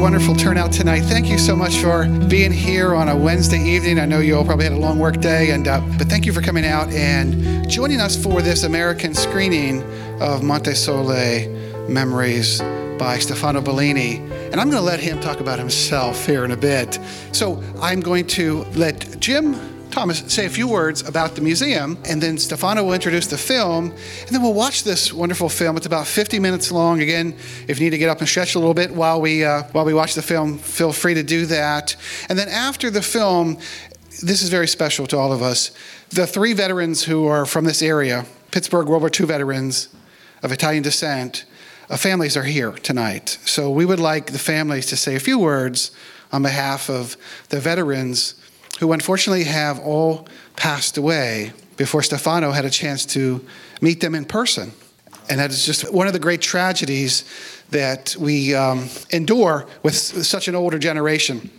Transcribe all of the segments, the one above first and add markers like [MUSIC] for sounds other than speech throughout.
wonderful turnout tonight. Thank you so much for being here on a Wednesday evening. I know you all probably had a long work day, and uh, but thank you for coming out and joining us for this American screening of Monte Sole Memories by Stefano Bellini. And I'm going to let him talk about himself here in a bit. So I'm going to let Jim Thomas say a few words about the museum, and then Stefano will introduce the film, and then we'll watch this wonderful film. It's about 50 minutes long. Again, if you need to get up and stretch a little bit while we uh, while we watch the film, feel free to do that. And then after the film, this is very special to all of us. The three veterans who are from this area, Pittsburgh World War II veterans of Italian descent, uh, families are here tonight. So we would like the families to say a few words on behalf of the veterans who unfortunately have all passed away before Stefano had a chance to meet them in person. And that is just one of the great tragedies that we um, endure with such an older generation.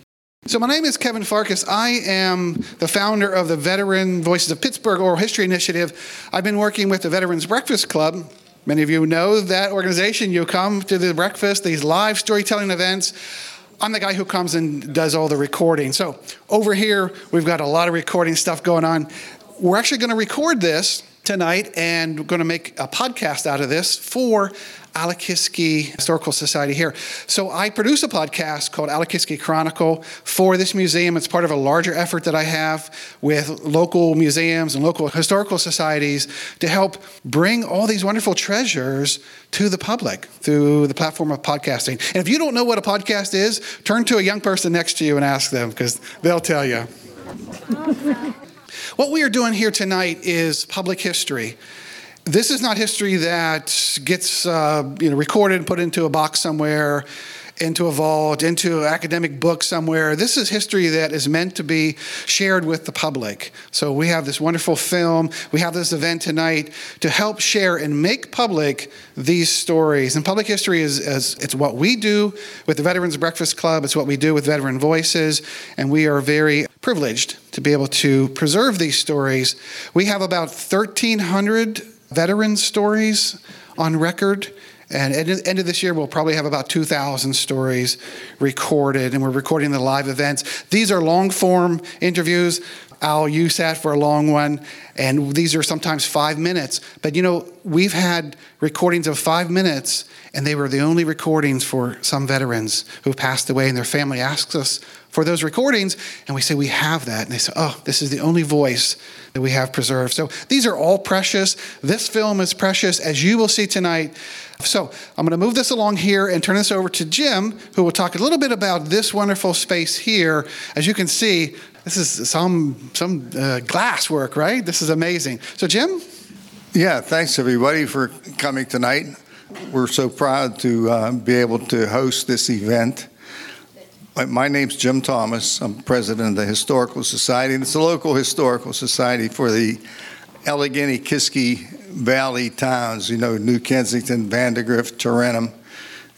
So, my name is Kevin Farkas. I am the founder of the Veteran Voices of Pittsburgh Oral History Initiative. I've been working with the Veterans Breakfast Club. Many of you know that organization. You come to the breakfast, these live storytelling events. I'm the guy who comes and does all the recording. So over here, we've got a lot of recording stuff going on. We're actually going to record this tonight and we're going to make a podcast out of this for Alle-Kiski Historical Society here. So I produce a podcast called Alle-Kiski Chronicle for this museum. It's part of a larger effort that I have with local museums and local historical societies to help bring all these wonderful treasures to the public through the platform of podcasting. And if you don't know what a podcast is, turn to a young person next to you and ask them because they'll tell you. What we are doing here tonight is public history. This is not history that gets uh, you know recorded and put into a box somewhere into a vault into an academic book somewhere. This is history that is meant to be shared with the public. So we have this wonderful film. We have this event tonight to help share and make public these stories. And public history is, is it's what we do with the veterans breakfast club. It's what we do with veteran voices. And we are very privileged to be able to preserve these stories. We have about 1300 veteran stories on record. And at the end of this year, we'll probably have about 2,000 stories recorded, and we're recording the live events. These are long form interviews. Al, you sat for a long one, and these are sometimes five minutes. But you know, we've had recordings of five minutes, and they were the only recordings for some veterans who passed away, and their family asks us for those recordings, and we say, We have that. And they say, Oh, this is the only voice that we have preserved. So these are all precious. This film is precious, as you will see tonight. So I'm going to move this along here and turn this over to Jim, who will talk a little bit about this wonderful space here. As you can see, this is some some uh, glass work, right? This is amazing. So, Jim. Yeah, thanks everybody for coming tonight. We're so proud to uh, be able to host this event. My name's Jim Thomas. I'm president of the Historical Society, and it's a local historical society for the Allegheny Kiski Valley towns, you know, New Kensington, Vandergrift, Tarentum.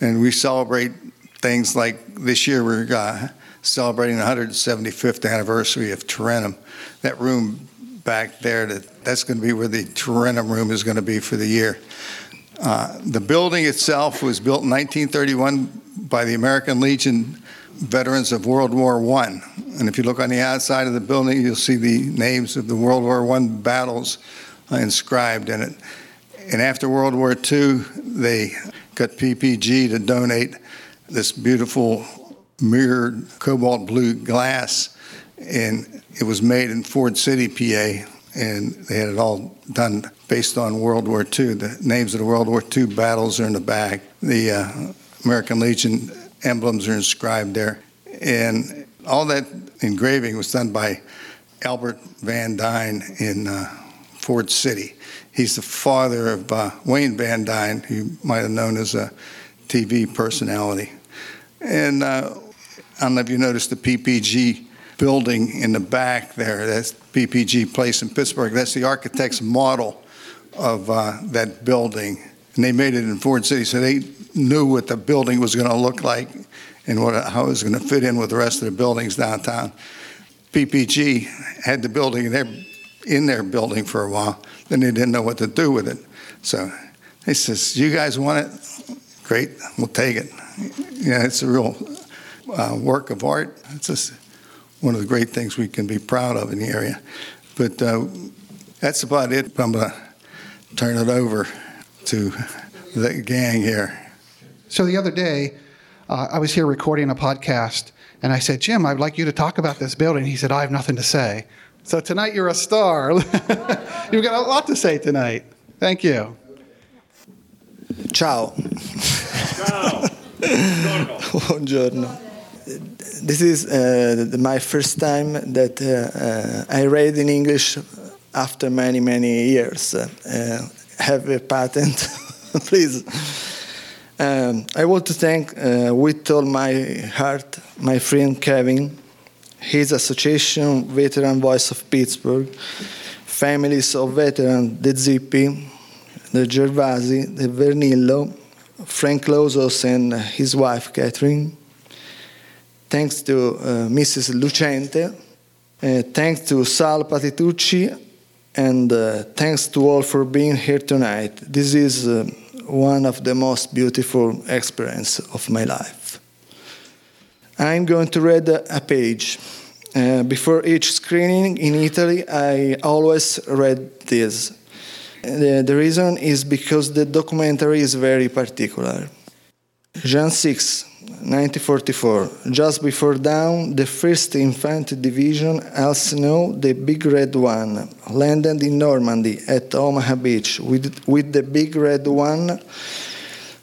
And we celebrate things like this year we're uh, celebrating the 175th anniversary of Tarentum. That room back there, that, that's going to be where the Tarentum room is going to be for the year. Uh, the building itself was built in 1931 by the American Legion veterans of World War I. And if you look on the outside of the building, you'll see the names of the World War I battles uh, inscribed in it. And after World War II, they got PPG to donate this beautiful mirrored cobalt blue glass. And it was made in Ford City, PA. And they had it all done based on World War II. The names of the World War II battles are in the back. The uh, American Legion emblems are inscribed there. And all that engraving was done by Albert Van Dine in uh, Ford City. He's the father of uh, Wayne Van Dine, who you might have known as a TV personality. And uh, I don't know if you noticed the PPG building in the back there. That's PPG Place in Pittsburgh. That's the architect's model of uh, that building. And they made it in Ford City, so they knew what the building was going to look like and what, how it was going to fit in with the rest of the buildings downtown. PPG had the building in their, in their building for a while. Then they didn't know what to do with it. So he says, You guys want it? Great, we'll take it. Yeah, it's a real uh, work of art. It's just one of the great things we can be proud of in the area. But uh, that's about it. I'm to turn it over to the gang here. So the other day, uh, I was here recording a podcast, and I said, Jim, I'd like you to talk about this building. He said, I have nothing to say. So tonight you're a star. [LAUGHS] You've got a lot to say tonight. Thank you. Ciao. Ciao. [LAUGHS] Buongiorno. This is uh, my first time that uh, uh, I read in English after many, many years. Have a patent, [LAUGHS] please. Um, I want to thank uh, with all my heart my friend Kevin, his association Veteran Voice of Pittsburgh, families of veterans, the Zippi, the Gervasi, the Vernillo, Frank Lozos and his wife Catherine. Thanks to uh, Mrs. Lucente. Uh, thanks to Sal Patitucci. And uh, thanks to all for being here tonight. This is uh, one of the most beautiful experiences of my life. I'm going to read a page. Uh, before each screening in Italy, I always read this. The, the reason is because the documentary is very particular. Jan 6, 1944, just before dawn, the 1st Infantry Division, also the Big Red One, landed in Normandy at Omaha Beach with, with the Big Red One,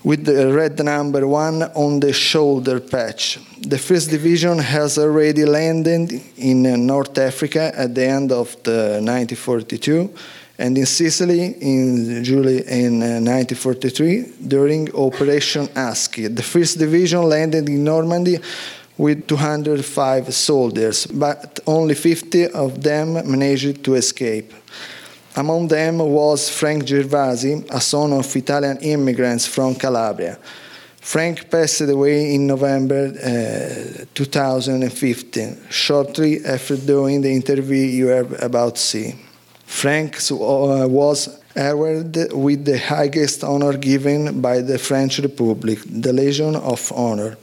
with the red number one on the shoulder patch. The 1st Division has already landed in North Africa at the end of the 1942 and in Sicily in July in 1943 uh, during Operation Husky. The 1st Division landed in Normandy with 205 soldiers, but only 50 of them managed to escape. Among them was Frank Gervasi, a son of Italian immigrants from Calabria. Frank passed away in November uh, 2015, shortly after doing the interview you are about to see. Frank uh, was awarded with the highest honor given by the French Republic, the Legion of Honor.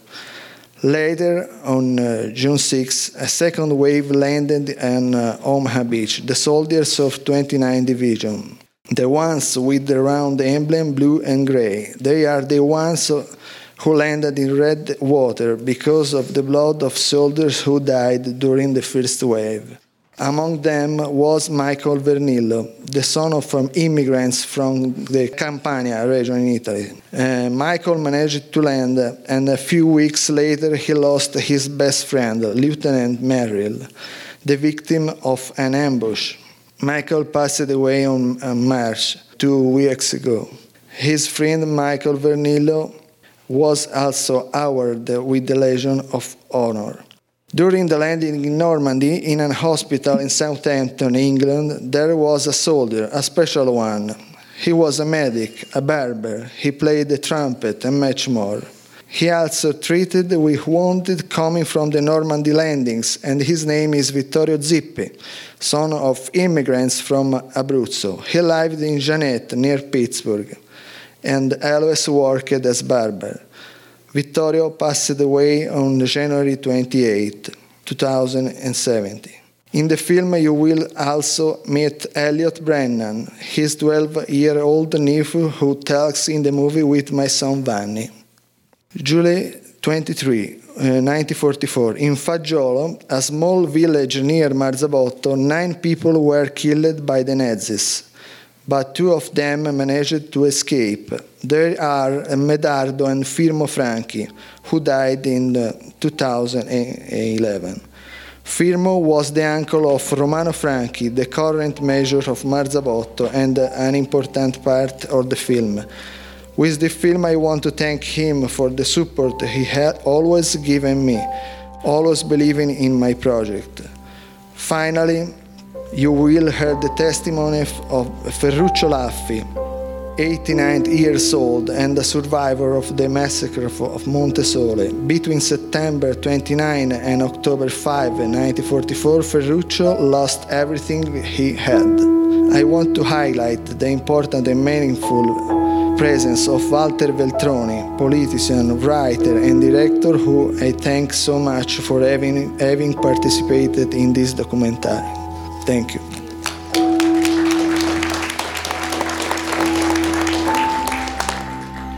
Later, on uh, June 6, a second wave landed on uh, Omaha Beach, the soldiers of 29 Division, the ones with the round emblem blue and gray. They are the ones who landed in red water because of the blood of soldiers who died during the first wave. Among them was Michael Vernillo, the son of um, immigrants from the Campania region in Italy. Uh, Michael managed to land, and a few weeks later he lost his best friend, Lieutenant Merrill, the victim of an ambush. Michael passed away on uh, March two weeks ago. His friend Michael Vernillo was also awarded with the Legion of Honor. During the landing in Normandy, in an hospital in Southampton, England, there was a soldier, a special one. He was a medic, a barber, he played the trumpet, and much more. He also treated with wounded coming from the Normandy landings, and his name is Vittorio Zippi, son of immigrants from Abruzzo. He lived in Jeannette, near Pittsburgh, and always worked as barber. Vittorio passed away on January 28, 2070. In the film, you will also meet Elliot Brennan, his 12 year old nephew who talks in the movie with my son Vanni. July 23, uh, 1944. In Fagiolo, a small village near Marzabotto, nine people were killed by the Nazis but two of them managed to escape. There are Medardo and Firmo Franchi, who died in 2011. Firmo was the uncle of Romano Franchi, the current mayor of Marzabotto and an important part of the film. With the film, I want to thank him for the support he had always given me, always believing in my project. Finally, you will hear the testimony of Ferruccio Laffi, 89 years old and a survivor of the massacre of Montesole. Between September 29 and October 5, 1944, Ferruccio lost everything he had. I want to highlight the important and meaningful presence of Walter Veltroni, politician, writer, and director, who I thank so much for having, having participated in this documentary. Thank you.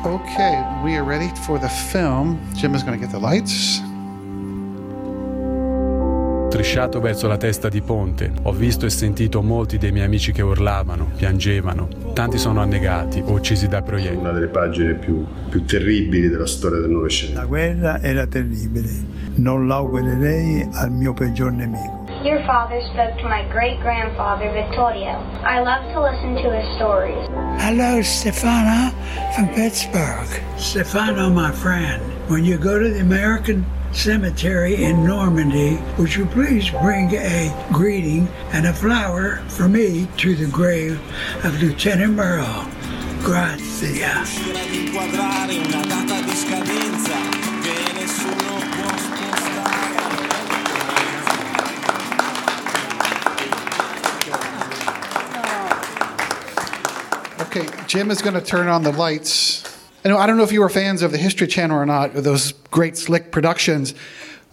Okay, we are ready for the film. Jim is going to get the lights. Strisciato verso la testa di ponte, ho visto e sentito molti dei miei amici che urlavano, piangevano. Tanti sono annegati o uccisi da proiettili. Una delle pagine più, più terribili della storia del Novecento. La guerra era terribile, non l'augurerei al mio peggior nemico. Your father spoke to my great grandfather Vittorio. I love to listen to his stories. Hello, Stefano from Pittsburgh. Stefano, my friend, when you go to the American Cemetery in Normandy, would you please bring a greeting and a flower for me to the grave of Lieutenant Merle? Grazie. Jim is going to turn on the lights. I, I don't know if you were fans of the History Channel or not, or those great slick productions.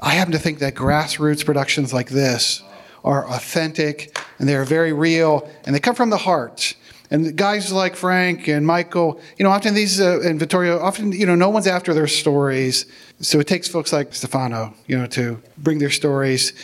I happen to think that grassroots productions like this are authentic and they're very real and they come from the heart. And guys like Frank and Michael, you know, often these uh, and Vittorio, often you know, no one's after their stories. So it takes folks like Stefano, you know, to bring their stories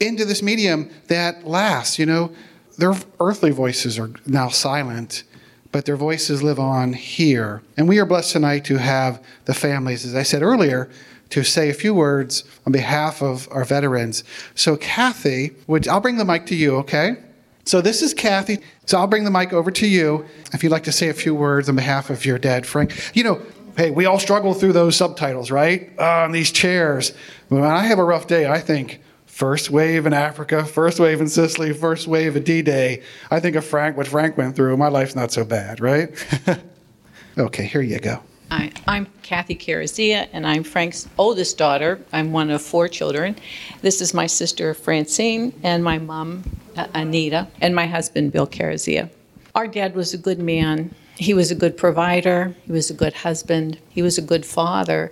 into this medium that lasts. You know, their earthly voices are now silent, but their voices live on here. And we are blessed tonight to have the families, as I said earlier, to say a few words on behalf of our veterans. So, Kathy, would I'll bring the mic to you, okay? So this is Kathy. So I'll bring the mic over to you if you'd like to say a few words on behalf of your dad, Frank. You know, hey, we all struggle through those subtitles, right? Uh, on these chairs. When I have a rough day, I think first wave in Africa, first wave in Sicily, first wave of D-Day. I think of Frank, what Frank went through. My life's not so bad, right? [LAUGHS] okay, here you go. Hi, I'm Kathy Carazia, and I'm Frank's oldest daughter. I'm one of four children. This is my sister Francine, and my mom uh, Anita, and my husband Bill Carazia. Our dad was a good man. He was a good provider. He was a good husband. He was a good father,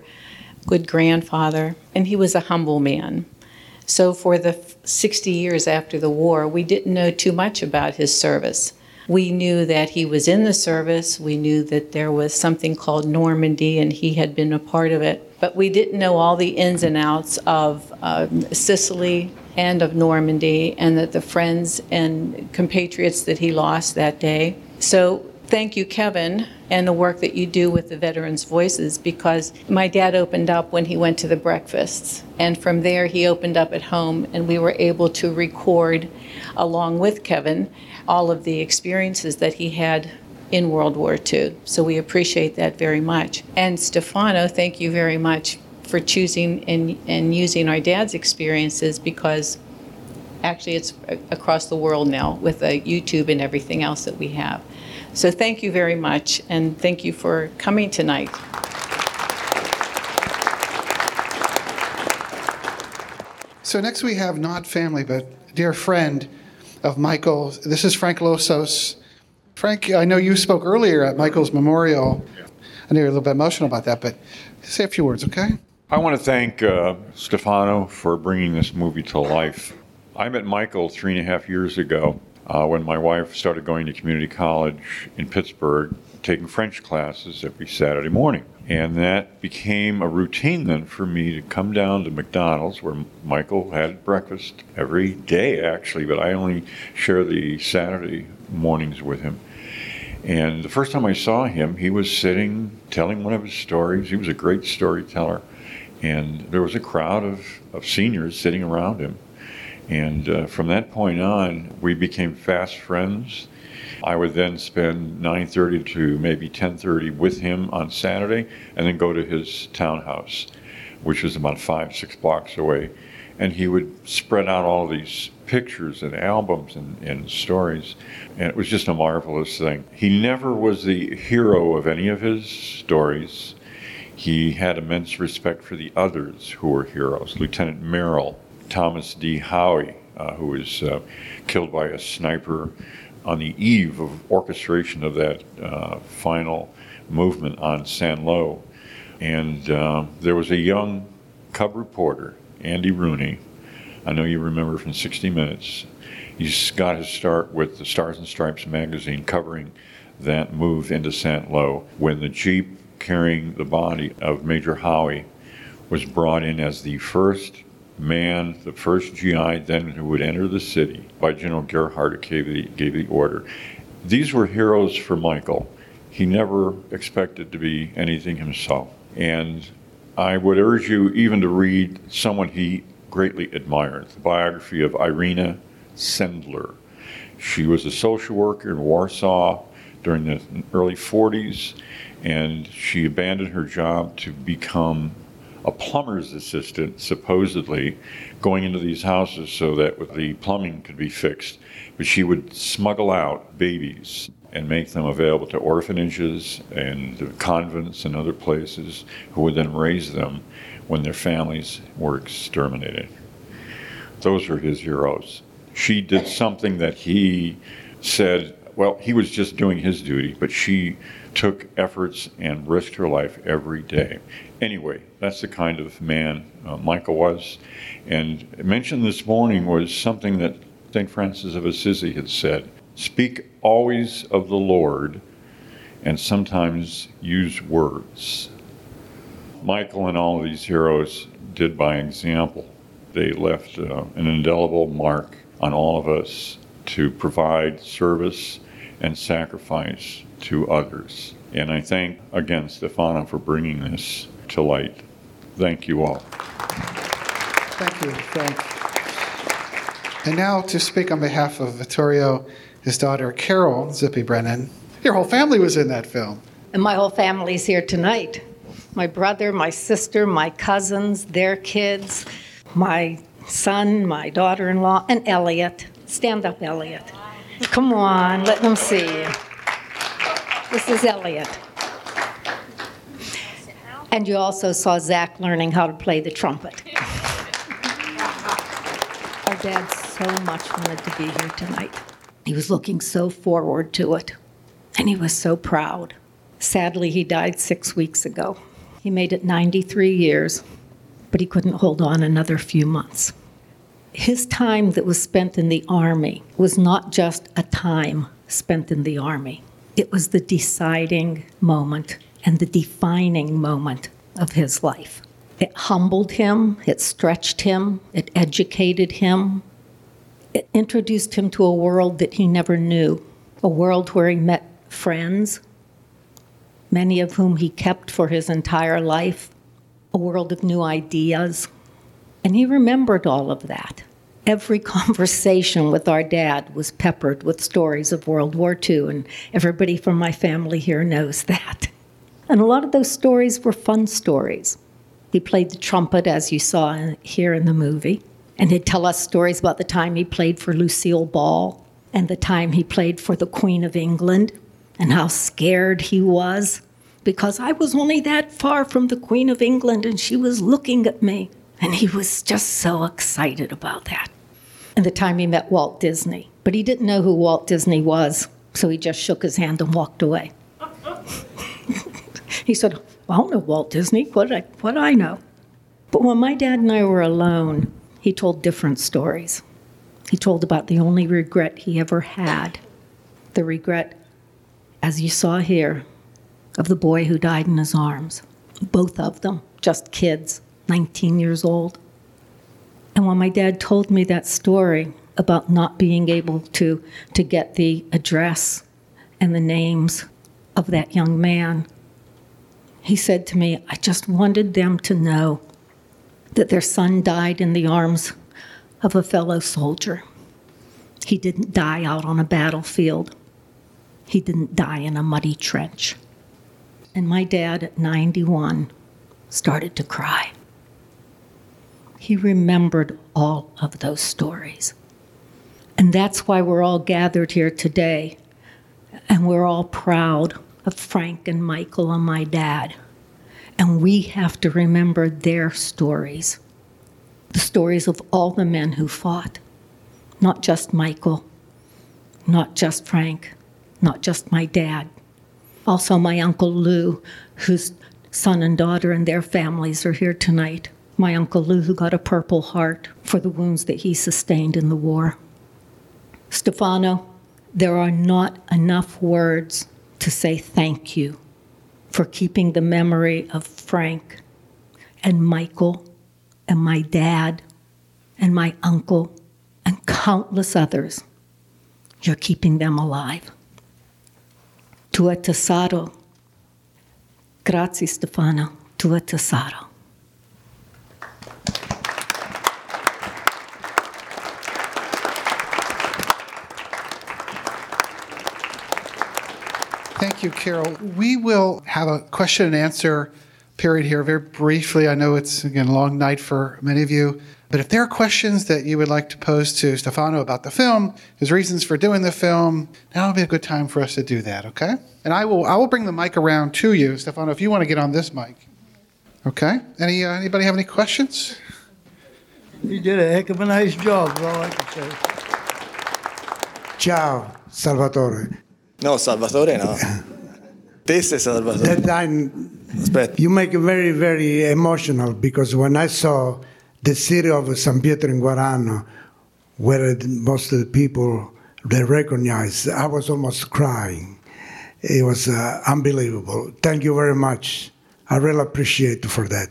good grandfather, and he was a humble man. So, for the 60 years after the war, we didn't know too much about his service. We knew that he was in the service. We knew that there was something called Normandy, and he had been a part of it. But we didn't know all the ins and outs of um, Sicily and of Normandy, and that the friends and compatriots that he lost that day. So, thank you, Kevin, and the work that you do with the Veterans Voices because my dad opened up when he went to the breakfasts. And from there, he opened up at home, and we were able to record, along with Kevin, all of the experiences that he had in World War II. So we appreciate that very much. And Stefano, thank you very much for choosing and, and using our dad's experiences because actually it's across the world now with uh, YouTube and everything else that we have. So thank you very much, and thank you for coming tonight. So next we have not family, but dear friend of Michael. This is Frank Losos. Frank, I know you spoke earlier at Michael's memorial. I know you're a little bit emotional about that, but say a few words, okay? I want to thank uh, Stefano for bringing this movie to life. I met Michael three and a half years ago uh, when my wife started going to community college in Pittsburgh, taking French classes every Saturday morning. And that became a routine then for me to come down to McDonald's where Michael had breakfast every day, actually, but I only share the Saturday mornings with him. And the first time I saw him, he was sitting telling one of his stories. He was a great storyteller. And there was a crowd of, of seniors sitting around him. And uh, from that point on, we became fast friends. I would then spend 9:30 to maybe 10:30 with him on Saturday, and then go to his townhouse, which was about five, six blocks away. And he would spread out all these pictures and albums and, and stories, and it was just a marvelous thing. He never was the hero of any of his stories. He had immense respect for the others who were heroes. Lieutenant Merrill, Thomas D. Howie, uh, who was uh, killed by a sniper on the eve of orchestration of that uh, final movement on St. Lo. And uh, there was a young cub reporter, Andy Rooney. I know you remember from 60 Minutes. He's got his start with the Stars and Stripes magazine covering that move into St. Lo when the Jeep carrying the body of Major Howie was brought in as the first man, the first GI then who would enter the city by General Gerhardt gave the, gave the order. These were heroes for Michael. He never expected to be anything himself. And I would urge you even to read someone he greatly admired, the biography of Irena Sendler. She was a social worker in Warsaw during the early 40s, and she abandoned her job to become a plumber's assistant, supposedly, going into these houses so that the plumbing could be fixed. But she would smuggle out babies and make them available to orphanages and convents and other places who would then raise them when their families were exterminated. Those were his heroes. She did something that he said, well, he was just doing his duty, but she took efforts and risked her life every day. Anyway, that's the kind of man uh, Michael was. And mentioned this morning was something that St. Francis of Assisi had said speak always of the Lord and sometimes use words. Michael and all of these heroes did by example. They left uh, an indelible mark on all of us to provide service and sacrifice to others. And I thank again Stefano for bringing this to light. Thank you all. Thank you, Frank. And now to speak on behalf of Vittorio, his daughter Carol Zippi Brennan. Your whole family was in that film. And my whole family's here tonight. My brother, my sister, my cousins, their kids, my son, my daughter in law, and Elliot. Stand up, Elliot. Come on, let them see you. This is Elliot. And you also saw Zach learning how to play the trumpet. Our dad so much wanted to be here tonight. He was looking so forward to it, and he was so proud. Sadly, he died six weeks ago. He made it 93 years, but he couldn't hold on another few months. His time that was spent in the Army was not just a time spent in the Army, it was the deciding moment and the defining moment of his life. It humbled him, it stretched him, it educated him, it introduced him to a world that he never knew, a world where he met friends, many of whom he kept for his entire life, a world of new ideas. And he remembered all of that. Every [LAUGHS] conversation with our dad was peppered with stories of World War II, and everybody from my family here knows [LAUGHS] that. And a lot of those stories were fun stories. He played the trumpet, as you saw here in the movie, and he'd tell us stories about the time he played for Lucille Ball and the time he played for the Queen of England and how scared he was because I was only that far from the Queen of England and she was looking at me. And he was just so excited about that. And the time he met Walt Disney. But he didn't know who Walt Disney was, so he just shook his hand and walked away. [LAUGHS] he said, I don't know Walt Disney. What do I, what I know? But when my dad and I were alone, he told different stories. He told about the only regret he ever had the regret, as you saw here, of the boy who died in his arms. Both of them, just kids, 19 years old. And when my dad told me that story about not being able to, to get the address and the names of that young man, he said to me, I just wanted them to know that their son died in the arms of a fellow soldier. He didn't die out on a battlefield. He didn't die in a muddy trench. And my dad, at 91, started to cry. He remembered all of those stories. And that's why we're all gathered here today. And we're all proud of Frank and Michael and my dad. And we have to remember their stories the stories of all the men who fought, not just Michael, not just Frank, not just my dad, also my Uncle Lou, whose son and daughter and their families are here tonight. My Uncle Lou, who got a Purple Heart for the wounds that he sustained in the war. Stefano, there are not enough words to say thank you for keeping the memory of Frank and Michael and my dad and my uncle and countless others. You're keeping them alive. Tua tesoro. Grazie, Stefano. Tua tesoro. Thank you, Carol. We will have a question and answer period here very briefly. I know it's, again, a long night for many of you. But if there are questions that you would like to pose to Stefano about the film, his reasons for doing the film, now would be a good time for us to do that, okay? And I will I will bring the mic around to you, Stefano, if you want to get on this mic. Okay? Any uh, anybody have any questions? You did a heck of a nice job, is all I can say. Ciao, Salvatore. No, Salvatore, no. this is Salvatore. That time, you make it very, very emotional because when I saw the city of San Pietro in Guarano, where most of the people they recognize, I was almost crying. It was uh, unbelievable. Thank you very much. I really appreciate for that.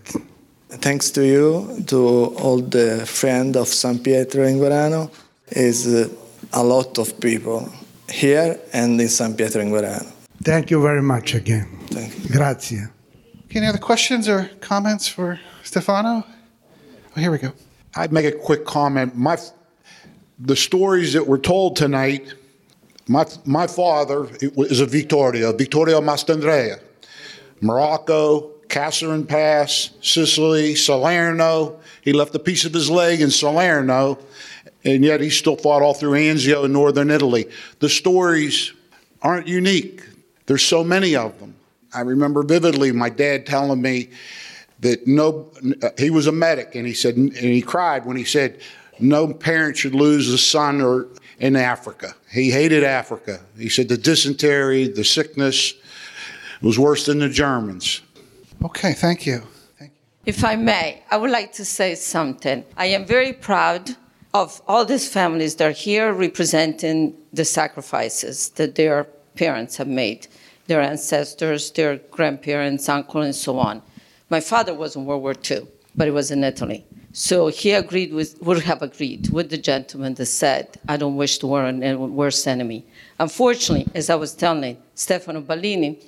Thanks to you, to all the friends of San Pietro in Guarano, is uh, a lot of people here and in San Pietro in Guarano. Thank you very much again. Thank you. Grazie. Okay, any other questions or comments for Stefano? Oh, here we go. I'd make a quick comment. My, the stories that were told tonight, my, my father is a Victoria, Victoria Mastandrea, Morocco, Kasserine Pass, Sicily, Salerno. He left a piece of his leg in Salerno, and yet he still fought all through Anzio in northern Italy. The stories aren't unique. There's so many of them. I remember vividly my dad telling me that no, he was a medic, and he said, and he cried when he said, no parent should lose a son or in Africa. He hated Africa. He said the dysentery, the sickness was worse than the Germans. Okay, thank you. If I may, I would like to say something. I am very proud of all these families that are here representing the sacrifices that their parents have made, their ancestors, their grandparents, uncle, and so on. My father was in World War II, but he was in Italy. So he agreed with, would have agreed with the gentleman that said, I don't wish to war on a worst enemy. Unfortunately, as I was telling Stefano Ballini,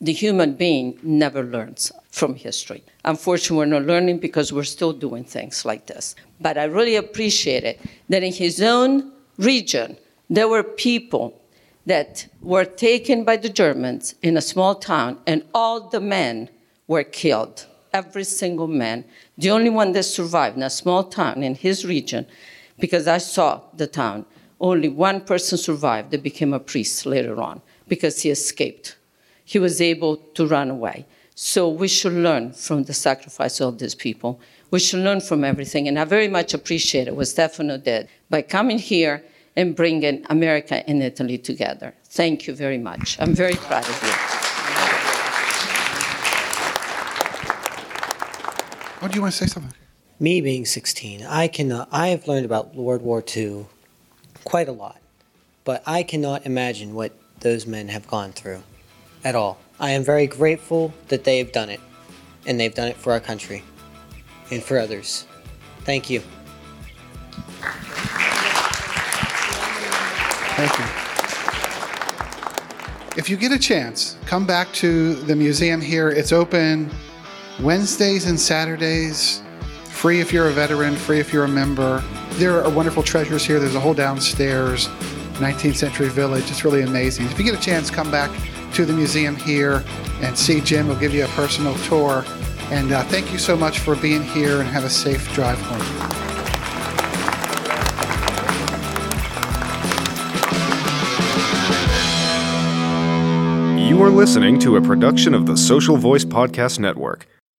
the human being never learns from history. Unfortunately, we're not learning because we're still doing things like this. But I really appreciate it that in his own region, there were people that were taken by the Germans in a small town, and all the men were killed. Every single man. The only one that survived in a small town in his region, because I saw the town, only one person survived that became a priest later on because he escaped. He was able to run away. So we should learn from the sacrifice of these people. We should learn from everything. And I very much appreciate what Stefano did by coming here and bringing America and Italy together. Thank you very much. I'm very proud of you. Oh, do you want to say something? Me being 16, I cannot. I have learned about World War II quite a lot, but I cannot imagine what those men have gone through at all. I am very grateful that they have done it, and they've done it for our country and for others. Thank you. Thank you. If you get a chance, come back to the museum here. It's open Wednesdays and Saturdays, free if you're a veteran, free if you're a member. There are wonderful treasures here. There's a whole downstairs 19th century village. It's really amazing. If you get a chance, come back to the museum here and see Jim. We'll give you a personal tour. And uh, thank you so much for being here and have a safe drive home. You are listening to a production of the Social Voice Podcast Network.